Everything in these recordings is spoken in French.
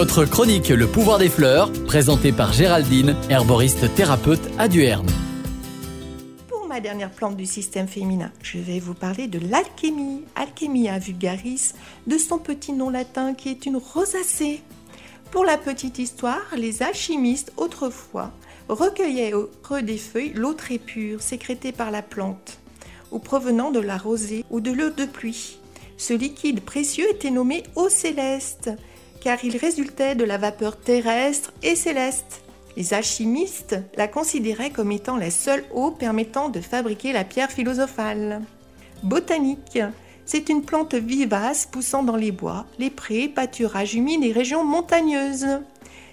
Votre chronique Le pouvoir des fleurs, présentée par Géraldine, herboriste thérapeute à Duerne. Pour ma dernière plante du système féminin, je vais vous parler de l'alchémie, Alchemia vulgaris, de son petit nom latin qui est une rosacée. Pour la petite histoire, les alchimistes autrefois recueillaient au creux des feuilles l'eau très pure sécrétée par la plante, ou provenant de la rosée ou de l'eau de pluie. Ce liquide précieux était nommé eau céleste, car il résultait de la vapeur terrestre et céleste. Les alchimistes la considéraient comme étant la seule eau permettant de fabriquer la pierre philosophale. Botanique, c'est une plante vivace poussant dans les bois, les prés, pâturages humides et régions montagneuses.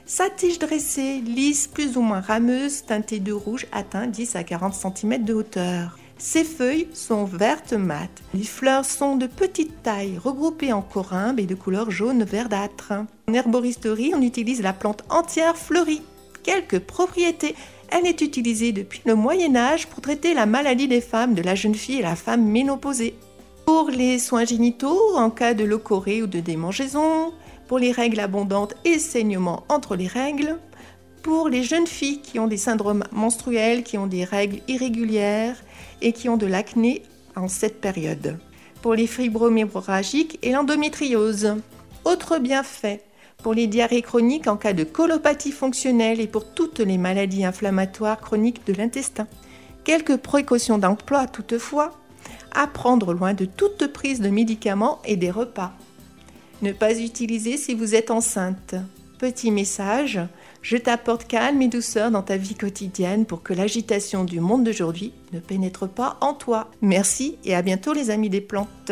Sa tige dressée, lisse, plus ou moins rameuse, teintée de rouge, atteint 10 à 40 cm de hauteur. Ses feuilles sont vertes mates. Les fleurs sont de petite taille, regroupées en corymbes et de couleur jaune verdâtre. En herboristerie, on utilise la plante entière fleurie. Quelques propriétés. Elle est utilisée depuis le Moyen Âge pour traiter la maladie des femmes, de la jeune fille et la femme ménopausée. Pour les soins génitaux, en cas de locorée ou de démangeaison, pour les règles abondantes et saignements entre les règles, pour les jeunes filles qui ont des syndromes menstruels, qui ont des règles irrégulières et qui ont de l'acné en cette période, pour les fibromes hémorragiques et l'endométriose. Autre bienfait, pour les diarrhées chroniques en cas de colopathie fonctionnelle et pour toutes les maladies inflammatoires chroniques de l'intestin. Quelques précautions d'emploi toutefois, à prendre loin de toute prise de médicaments et des repas. Ne pas utiliser si vous êtes enceinte. Petit message, je t'apporte calme et douceur dans ta vie quotidienne pour que l'agitation du monde d'aujourd'hui ne pénètre pas en toi. Merci et à bientôt les amis des plantes.